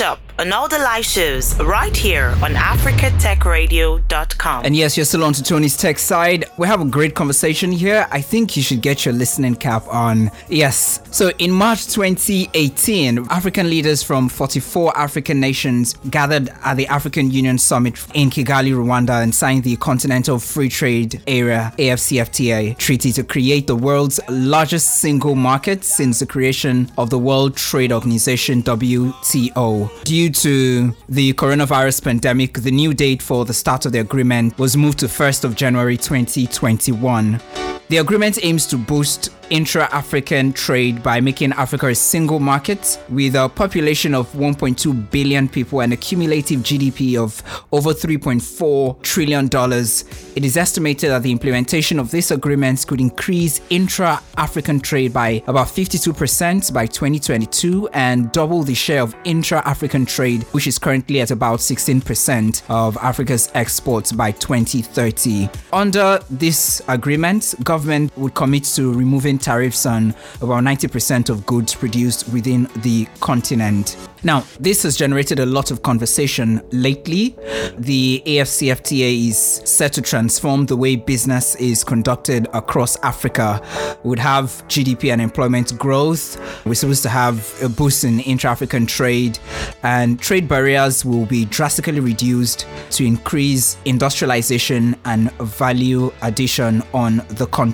up on all the live shows right here on africatechradio.com. And yes, you're still on to Tony's Tech side. We have a great conversation here. I think you should get your listening cap on. Yes. So in March 2018, African leaders from 44 African nations gathered at the African Union Summit in Kigali, Rwanda, and signed the Continental Free Trade Area AFCFTA treaty to create the world's largest single market since the creation of the World Trade Organization WTO. Due to the coronavirus pandemic, the new date for the start of the agreement was moved to 1st of January 2021. The agreement aims to boost intra African trade by making Africa a single market with a population of 1.2 billion people and a cumulative GDP of over $3.4 trillion. It is estimated that the implementation of this agreement could increase intra African trade by about 52% by 2022 and double the share of intra African trade, which is currently at about 16% of Africa's exports by 2030. Under this agreement, government would commit to removing tariffs on about 90% of goods produced within the continent. Now, this has generated a lot of conversation lately. The AFCFTA is set to transform the way business is conducted across Africa. We would have GDP and employment growth. We're supposed to have a boost in intra African trade, and trade barriers will be drastically reduced to increase industrialization and value addition on the continent.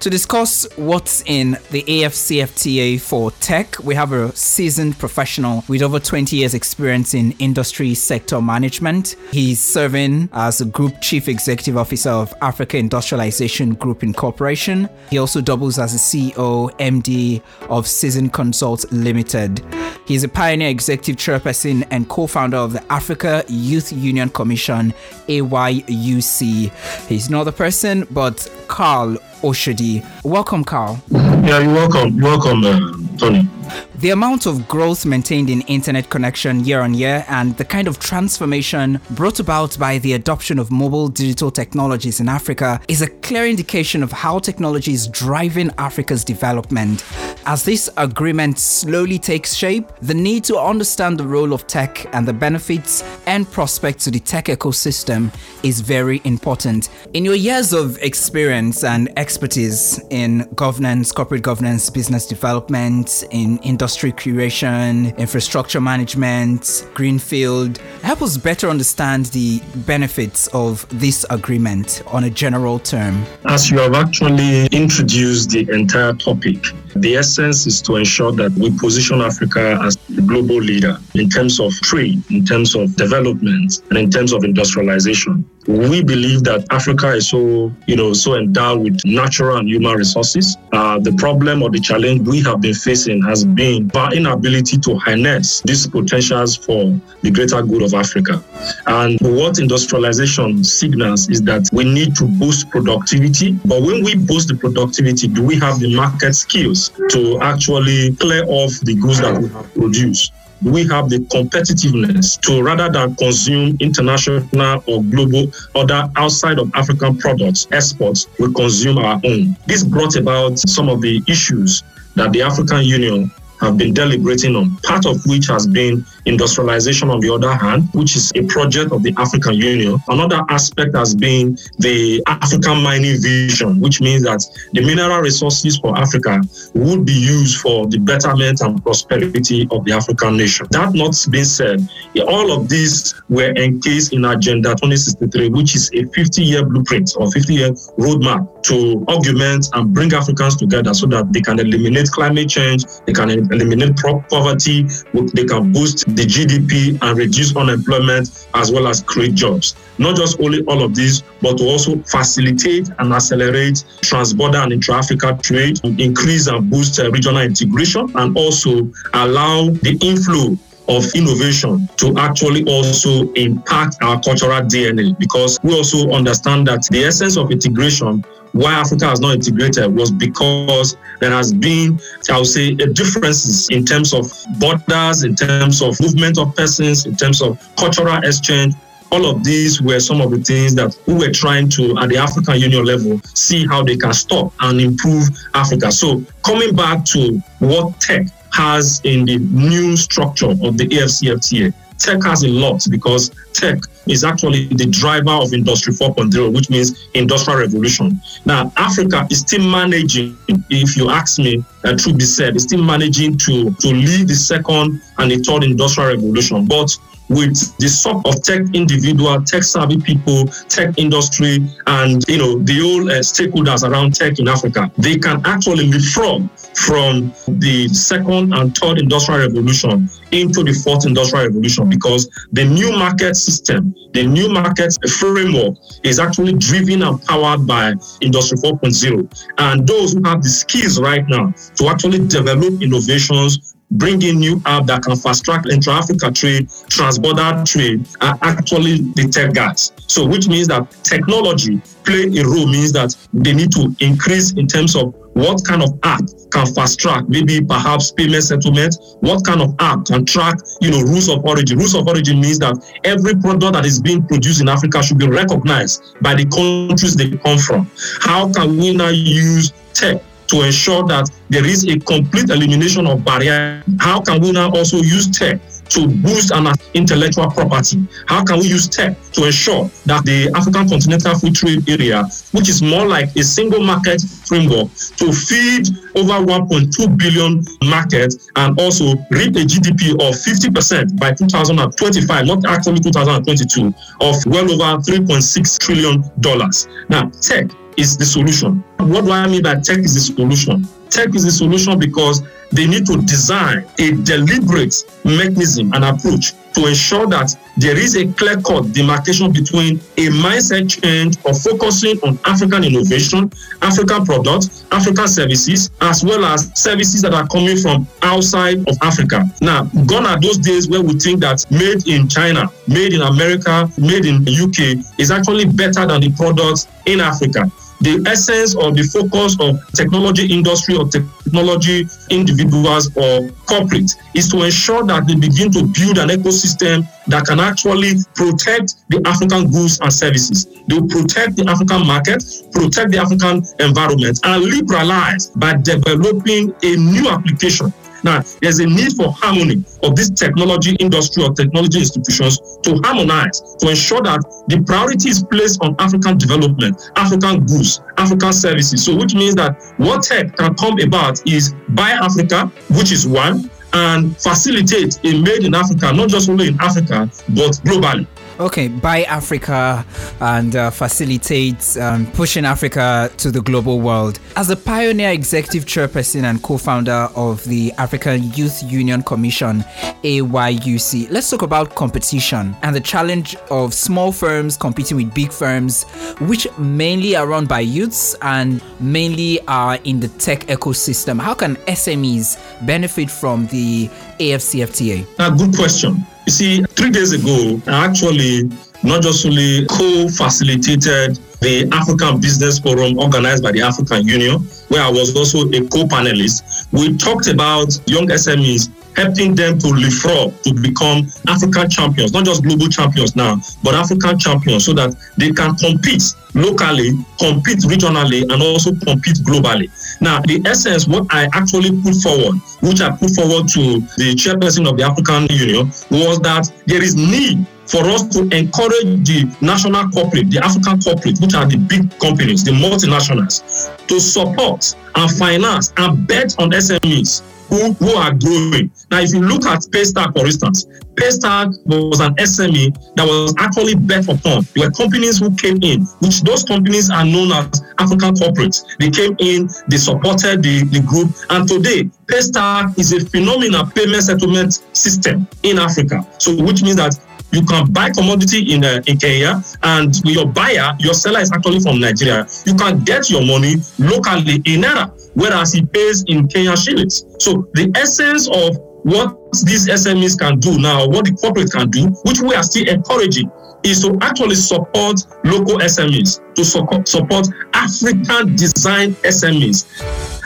To discuss what's in the AFCFTA for tech, we have a seasoned professional with over 20 years experience in industry sector management. He's serving as a group chief executive officer of Africa Industrialization Group Incorporation. He also doubles as the CEO, MD of Season Consult Limited. He's a pioneer executive chairperson and co-founder of the Africa Youth Union Commission, AYUC. He's not the person, but Carl Oshodi. Welcome, Carl. Yeah, you're welcome. You're welcome, uh, Tony. The amount of growth maintained in internet connection year on year and the kind of transformation brought about by the adoption of mobile digital technologies in Africa is a clear indication of how technology is driving Africa's development. As this agreement slowly takes shape, the need to understand the role of tech and the benefits and prospects to the tech ecosystem is very important. In your years of experience and expertise in governance, corporate governance, business development, in industry creation, infrastructure management, greenfield. Help us better understand the benefits of this agreement on a general term. As you have actually introduced the entire topic, the essence is to ensure that we position Africa as the global leader in terms of trade, in terms of development, and in terms of industrialization. We believe that Africa is so, you know, so endowed with natural and human resources. Uh, the problem or the challenge we have been facing has been our inability to harness these potentials for the greater good of Africa. And what industrialization signals is that we need to boost productivity. But when we boost the productivity, do we have the market skills to actually clear off the goods that we have produced? we have the competitiveness to rather than consume international or global other outside of African products, exports, we consume our own. This brought about some of the issues that the African Union have been deliberating on, part of which has been industrialization on the other hand, which is a project of the African Union. Another aspect has been the African mining vision, which means that the mineral resources for Africa would be used for the betterment and prosperity of the African nation. That not being said, all of these were encased in Agenda 2063, which is a 50-year blueprint or 50-year roadmap to augment and bring Africans together so that they can eliminate climate change, they can eliminate poverty, they can boost the GDP and reduce unemployment as well as create jobs. Not just only all of these, but to also facilitate and accelerate transborder and intra-Africa trade, increase and boost uh, regional integration, and also allow the inflow of innovation to actually also impact our cultural DNA because we also understand that the essence of integration why Africa has not integrated was because there has been, I would say, differences in terms of borders, in terms of movement of persons, in terms of cultural exchange. All of these were some of the things that we were trying to, at the African Union level, see how they can stop and improve Africa. So, coming back to what tech has in the new structure of the AFCFTA. Tech has a lot because tech is actually the driver of Industry 4.0, which means industrial revolution. Now, Africa is still managing, if you ask me, uh, truth be said, is still managing to, to lead the second and the third industrial revolution. But with the sort of tech individual, tech savvy people, tech industry, and you know the old uh, stakeholders around tech in Africa, they can actually leapfrog from the second and third industrial revolution into the fourth industrial revolution because the new market system, the new market framework is actually driven and powered by Industry 4.0. And those who have the skills right now to actually develop innovations bring in new app that can fast track intra-Africa trade, transborder trade are actually the tech guys. So which means that technology play a role means that they need to increase in terms of what kind of app can fast track maybe perhaps payment settlement what kind of app can track you know rules of origin rules of origin means that every product that is being produced in africa should be recognized by the countries they come from how can we now use tech to ensure that there is a complete elimination of barrier. How can we now also use tech to boost our intellectual property? How can we use tech to ensure that the African Continental Free Trade Area, which is more like a single market framework, to feed over 1.2 billion market and also reap a GDP of 50% by 2025, not actually 2022, of well over 3.6 trillion dollars. Now, tech is the solution. What do I mean by tech is the solution? Tech is the solution because they need to design a deliberate mechanism and approach to ensure that there is a clear cut demarcation between a mindset change of focusing on African innovation, African products, African services, as well as services that are coming from outside of Africa. Now, gone are those days where we think that made in China, made in America, made in UK is actually better than the products in Africa the essence or the focus of technology industry or technology individuals or corporate is to ensure that they begin to build an ecosystem that can actually protect the African goods and services. They protect the African market, protect the African environment, and liberalize by developing a new application now, there's a need for harmony of this technology industry or technology institutions to harmonize to ensure that the priority is placed on African development, African goods, African services. So, which means that what tech can come about is buy Africa, which is one, and facilitate a made in Africa, not just only in Africa, but globally. Okay, buy Africa and uh, facilitate um, pushing Africa to the global world. As a pioneer executive chairperson and co founder of the African Youth Union Commission, AYUC, let's talk about competition and the challenge of small firms competing with big firms, which mainly are run by youths and mainly are in the tech ecosystem. How can SMEs benefit from the AFCFTA? A good question. You see, three days ago, I actually not just only co-facilitated the African Business Forum organized by the African Union, where I was also a co-panelist. We talked about young SMEs helping them to leapfrog to become African champions, not just global champions now, but African champions so that they can compete locally, compete regionally, and also compete globally. Now, the essence, what I actually put forward, which I put forward to the chairperson of the African Union, was that there is need for us to encourage the national corporate, the African corporate, which are the big companies, the multinationals, to support and finance and bet on SMEs who, who are growing. Now, if you look at Paystack, for instance, Paystack was an SME that was actually bet upon. There were companies who came in, which those companies are known as African corporates. They came in, they supported the, the group, and today, Paystack is a phenomenal payment settlement system in Africa. So, which means that you can buy commodity in uh, in Kenya, and your buyer, your seller is actually from Nigeria. You can get your money locally in naira, whereas he pays in Kenya shillings. So the essence of what these SMEs can do now, what the corporate can do, which we are still encouraging, is to actually support local SMEs, to support, support African designed SMEs,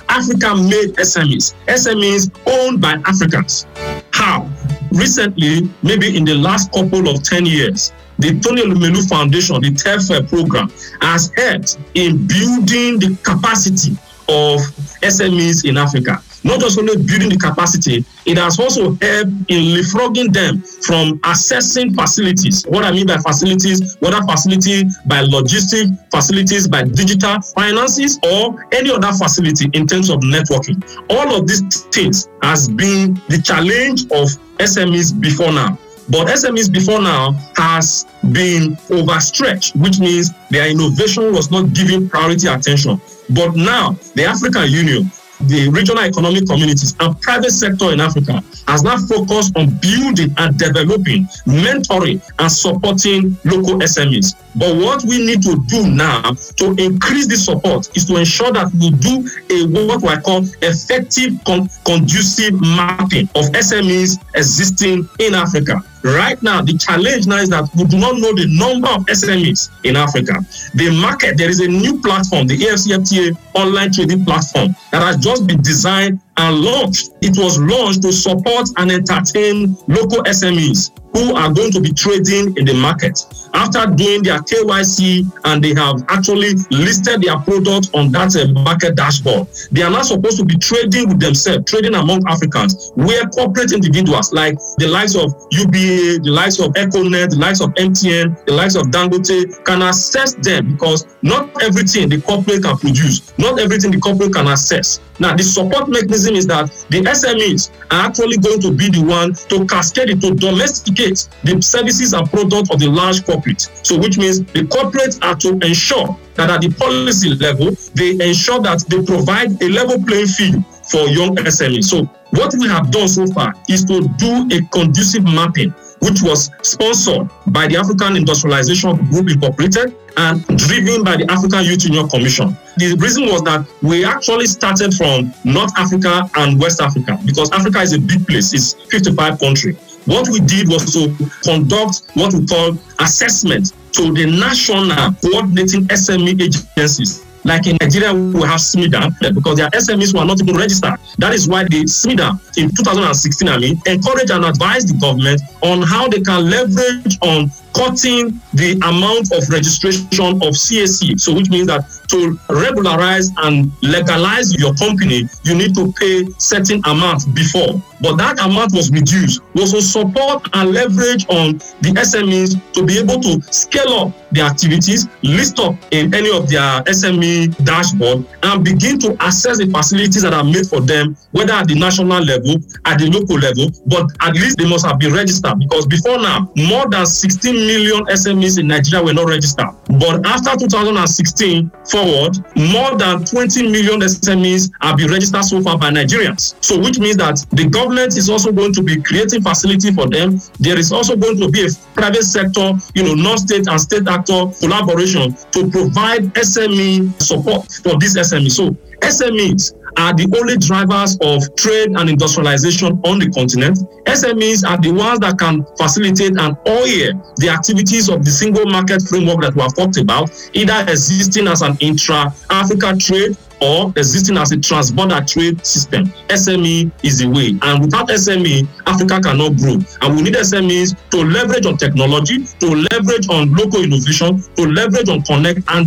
African made SMEs, SMEs owned by Africans. How? Recently, maybe in the last couple of 10 years, the Tony Elumelu Foundation, the TEF program, has helped in building the capacity of SMEs in Africa. Not just only building the capacity, it has also helped in leapfrogging them from accessing facilities. What I mean by facilities, whether facility by logistic, facilities by digital finances, or any other facility in terms of networking. All of these things has been the challenge of SMEs before now. But SMEs before now has been overstretched, which means their innovation was not given priority attention. But now, the African Union the regional economic communities and private sector in Africa has now focused on building and developing, mentoring and supporting local SMEs. But what we need to do now to increase the support is to ensure that we do a what I call effective, con- conducive mapping of SMEs existing in Africa. Right now, the challenge now is that we do not know the number of SMEs in Africa. The market, there is a new platform, the AFCFTA online trading platform, that has just been designed and launched. It was launched to support and entertain local SMEs who are going to be trading in the market. After doing their KYC and they have actually listed their product on that uh, market dashboard, they are now supposed to be trading with themselves, trading among Africans, where corporate individuals like the likes of UBA, the likes of EcoNet, the likes of MTN, the likes of Dangote can access them because not everything the corporate can produce, not everything the corporate can access. Now, the support mechanism is that the SMEs are actually going to be the one to cascade to domesticate the services and products of the large corporate. So, which means the corporates are to ensure that at the policy level, they ensure that they provide a level playing field for young SMEs. So, what we have done so far is to do a conducive mapping which was sponsored by the African Industrialization Group Incorporated and driven by the African Youth Union Commission. The reason was that we actually started from North Africa and West Africa because Africa is a big place, it's 55 countries. What we did was to conduct what we call assessment to the national coordinating SME agencies like in Nigeria, we have SMIDA because their SMEs were not even registered. That is why the SMIDA in 2016, I mean, encouraged and advised the government on how they can leverage on cutting the amount of registration of CAC. So, which means that to regularize and legalize your company, you need to pay certain amount before. But that amount was reduced, was to support and leverage on the SMEs to be able to scale up their activities, list up in any of their SME dashboard, and begin to access the facilities that are made for them, whether at the national level, at the local level, but at least they must have been registered because before now, more than 16 million SMEs in Nigeria were not registered. But after 2016 forward, more than 20 million SMEs have been registered so far by Nigerians. So, which means that the government is also going to be creating facility for them. There is also going to be a private sector, you know, non-state and state actor collaboration to provide SME support for these SMEs. So, SMEs are the only drivers of trade and industrialization on the continent. SMEs are the ones that can facilitate and oil the activities of the single market framework that we have talked about, either existing as an intra-Africa trade or existing as a transborder trade system. SME is the way. And without SME, Africa cannot grow. And we need SMEs to leverage on technology, to leverage on local innovation, to leverage on connect and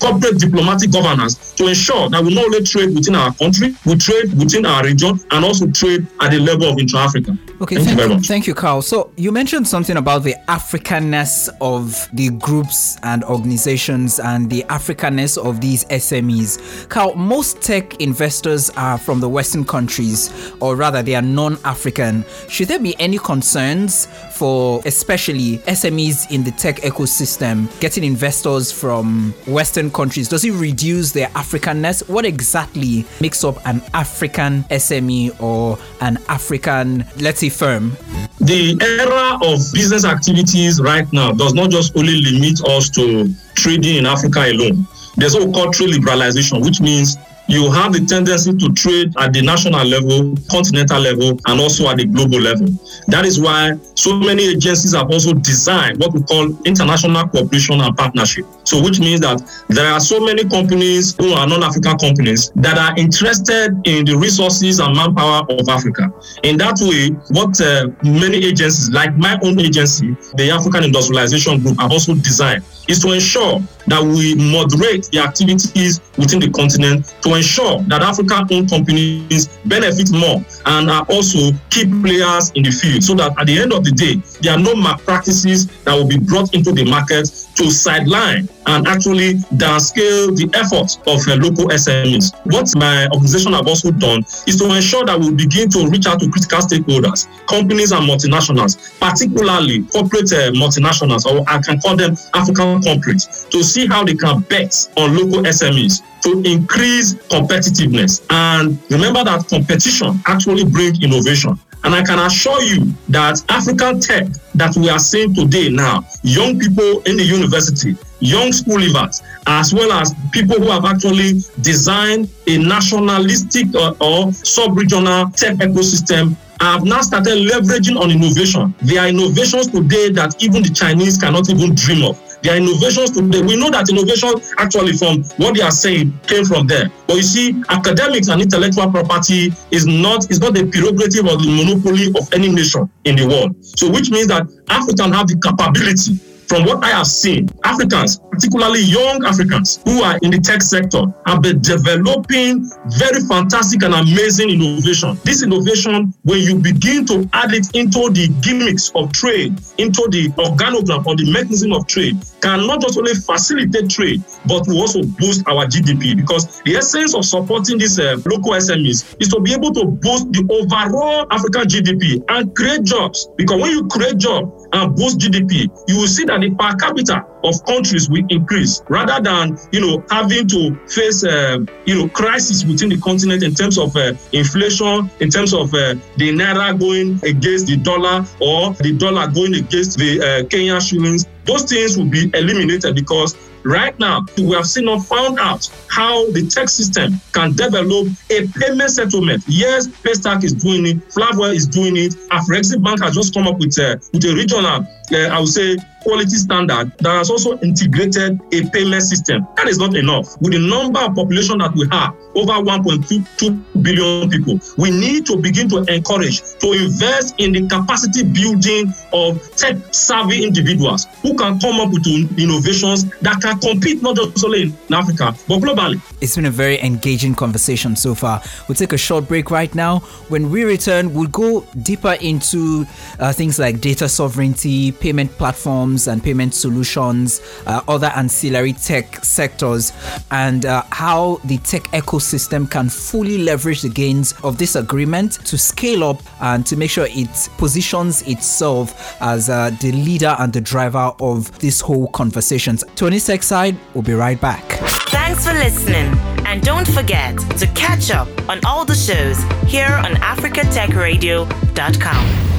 corporate diplomatic governance to ensure that we not only trade within our country, we trade within our region and also trade at the level of intra-Africa. Okay, thank, thank you, you thank you, Carl. So you mentioned something about the Africanness of the groups and organizations and the Africanness of these SMEs. Carl, most tech investors are from the Western countries, or rather, they are non-African. Should there be any concerns for especially SMEs in the tech ecosystem getting investors from Western countries? Does it reduce their Africanness? What exactly makes up an African SME or an African, let's say, firm? The era of business activities right now does not just only limit us to trading in Africa alone. There's what trade liberalization, which means you have the tendency to trade at the national level, continental level, and also at the global level. That is why so many agencies have also designed what we call international cooperation and partnership. So, which means that there are so many companies who are non African companies that are interested in the resources and manpower of Africa. In that way, what uh, many agencies, like my own agency, the African Industrialization Group, have also designed is to ensure that we moderate the activities within the continent to ensure that African-owned companies benefit more and are also key players in the field so that at the end of the day, there are no malpractices that will be brought into the market to sideline and actually downscale the efforts of uh, local SMEs. What my organization have also done is to ensure that we begin to reach out to critical stakeholders, companies and multinationals, particularly corporate uh, multinationals, or I can call them African corporates, to see how they can bet on local SMEs to increase competitiveness. And remember that competition actually brings innovation. And I can assure you that African tech that we are seeing today now, young people in the university, young school leavers, as well as people who have actually designed a nationalistic or, or sub-regional tech ecosystem have now started leveraging on innovation. There are innovations today that even the Chinese cannot even dream of. There are innovations today. We know that innovation actually from what they are saying came from there. But you see, academics and intellectual property is not is not the prerogative or the monopoly of any nation in the world. So which means that Africans have the capability from what I have seen, Africans, particularly young Africans who are in the tech sector, have been developing very fantastic and amazing innovation. This innovation, when you begin to add it into the gimmicks of trade, into the organogram or the mechanism of trade, can not just only facilitate trade, but will also boost our GDP. Because the essence of supporting these uh, local SMEs is to be able to boost the overall African GDP and create jobs. Because when you create jobs, and boost GDP, you will see that the per capita of countries will increase rather than you know having to face uh, you know crisis within the continent in terms of uh, inflation, in terms of uh, the naira going against the dollar or the dollar going against the uh, Kenyan shillings. Those things will be eliminated because Right now, we have seen or found out how the tech system can develop a payment settlement. Yes, Paystack is doing it, Flavor is doing it, Afrexim Bank has just come up with a, with a regional, uh, I would say, quality standard that has also integrated a payment system. That is not enough. With the number of population that we have, over 1.2 billion people, we need to begin to encourage to invest in the capacity building of tech savvy individuals who can come up with innovations that can compete not just only in Africa but globally. It's been a very engaging conversation so far. We'll take a short break right now. When we return, we'll go deeper into uh, things like data sovereignty, payment platforms and payment solutions, uh, other ancillary tech sectors, and uh, how the tech ecosystem can fully leverage the gains of this agreement to scale up and to make sure it positions itself as uh, the leader and the driver of this whole conversation. Tony's Tech side will be right back. Thanks for listening. And don't forget to catch up on all the shows here on AfricaTechRadio.com.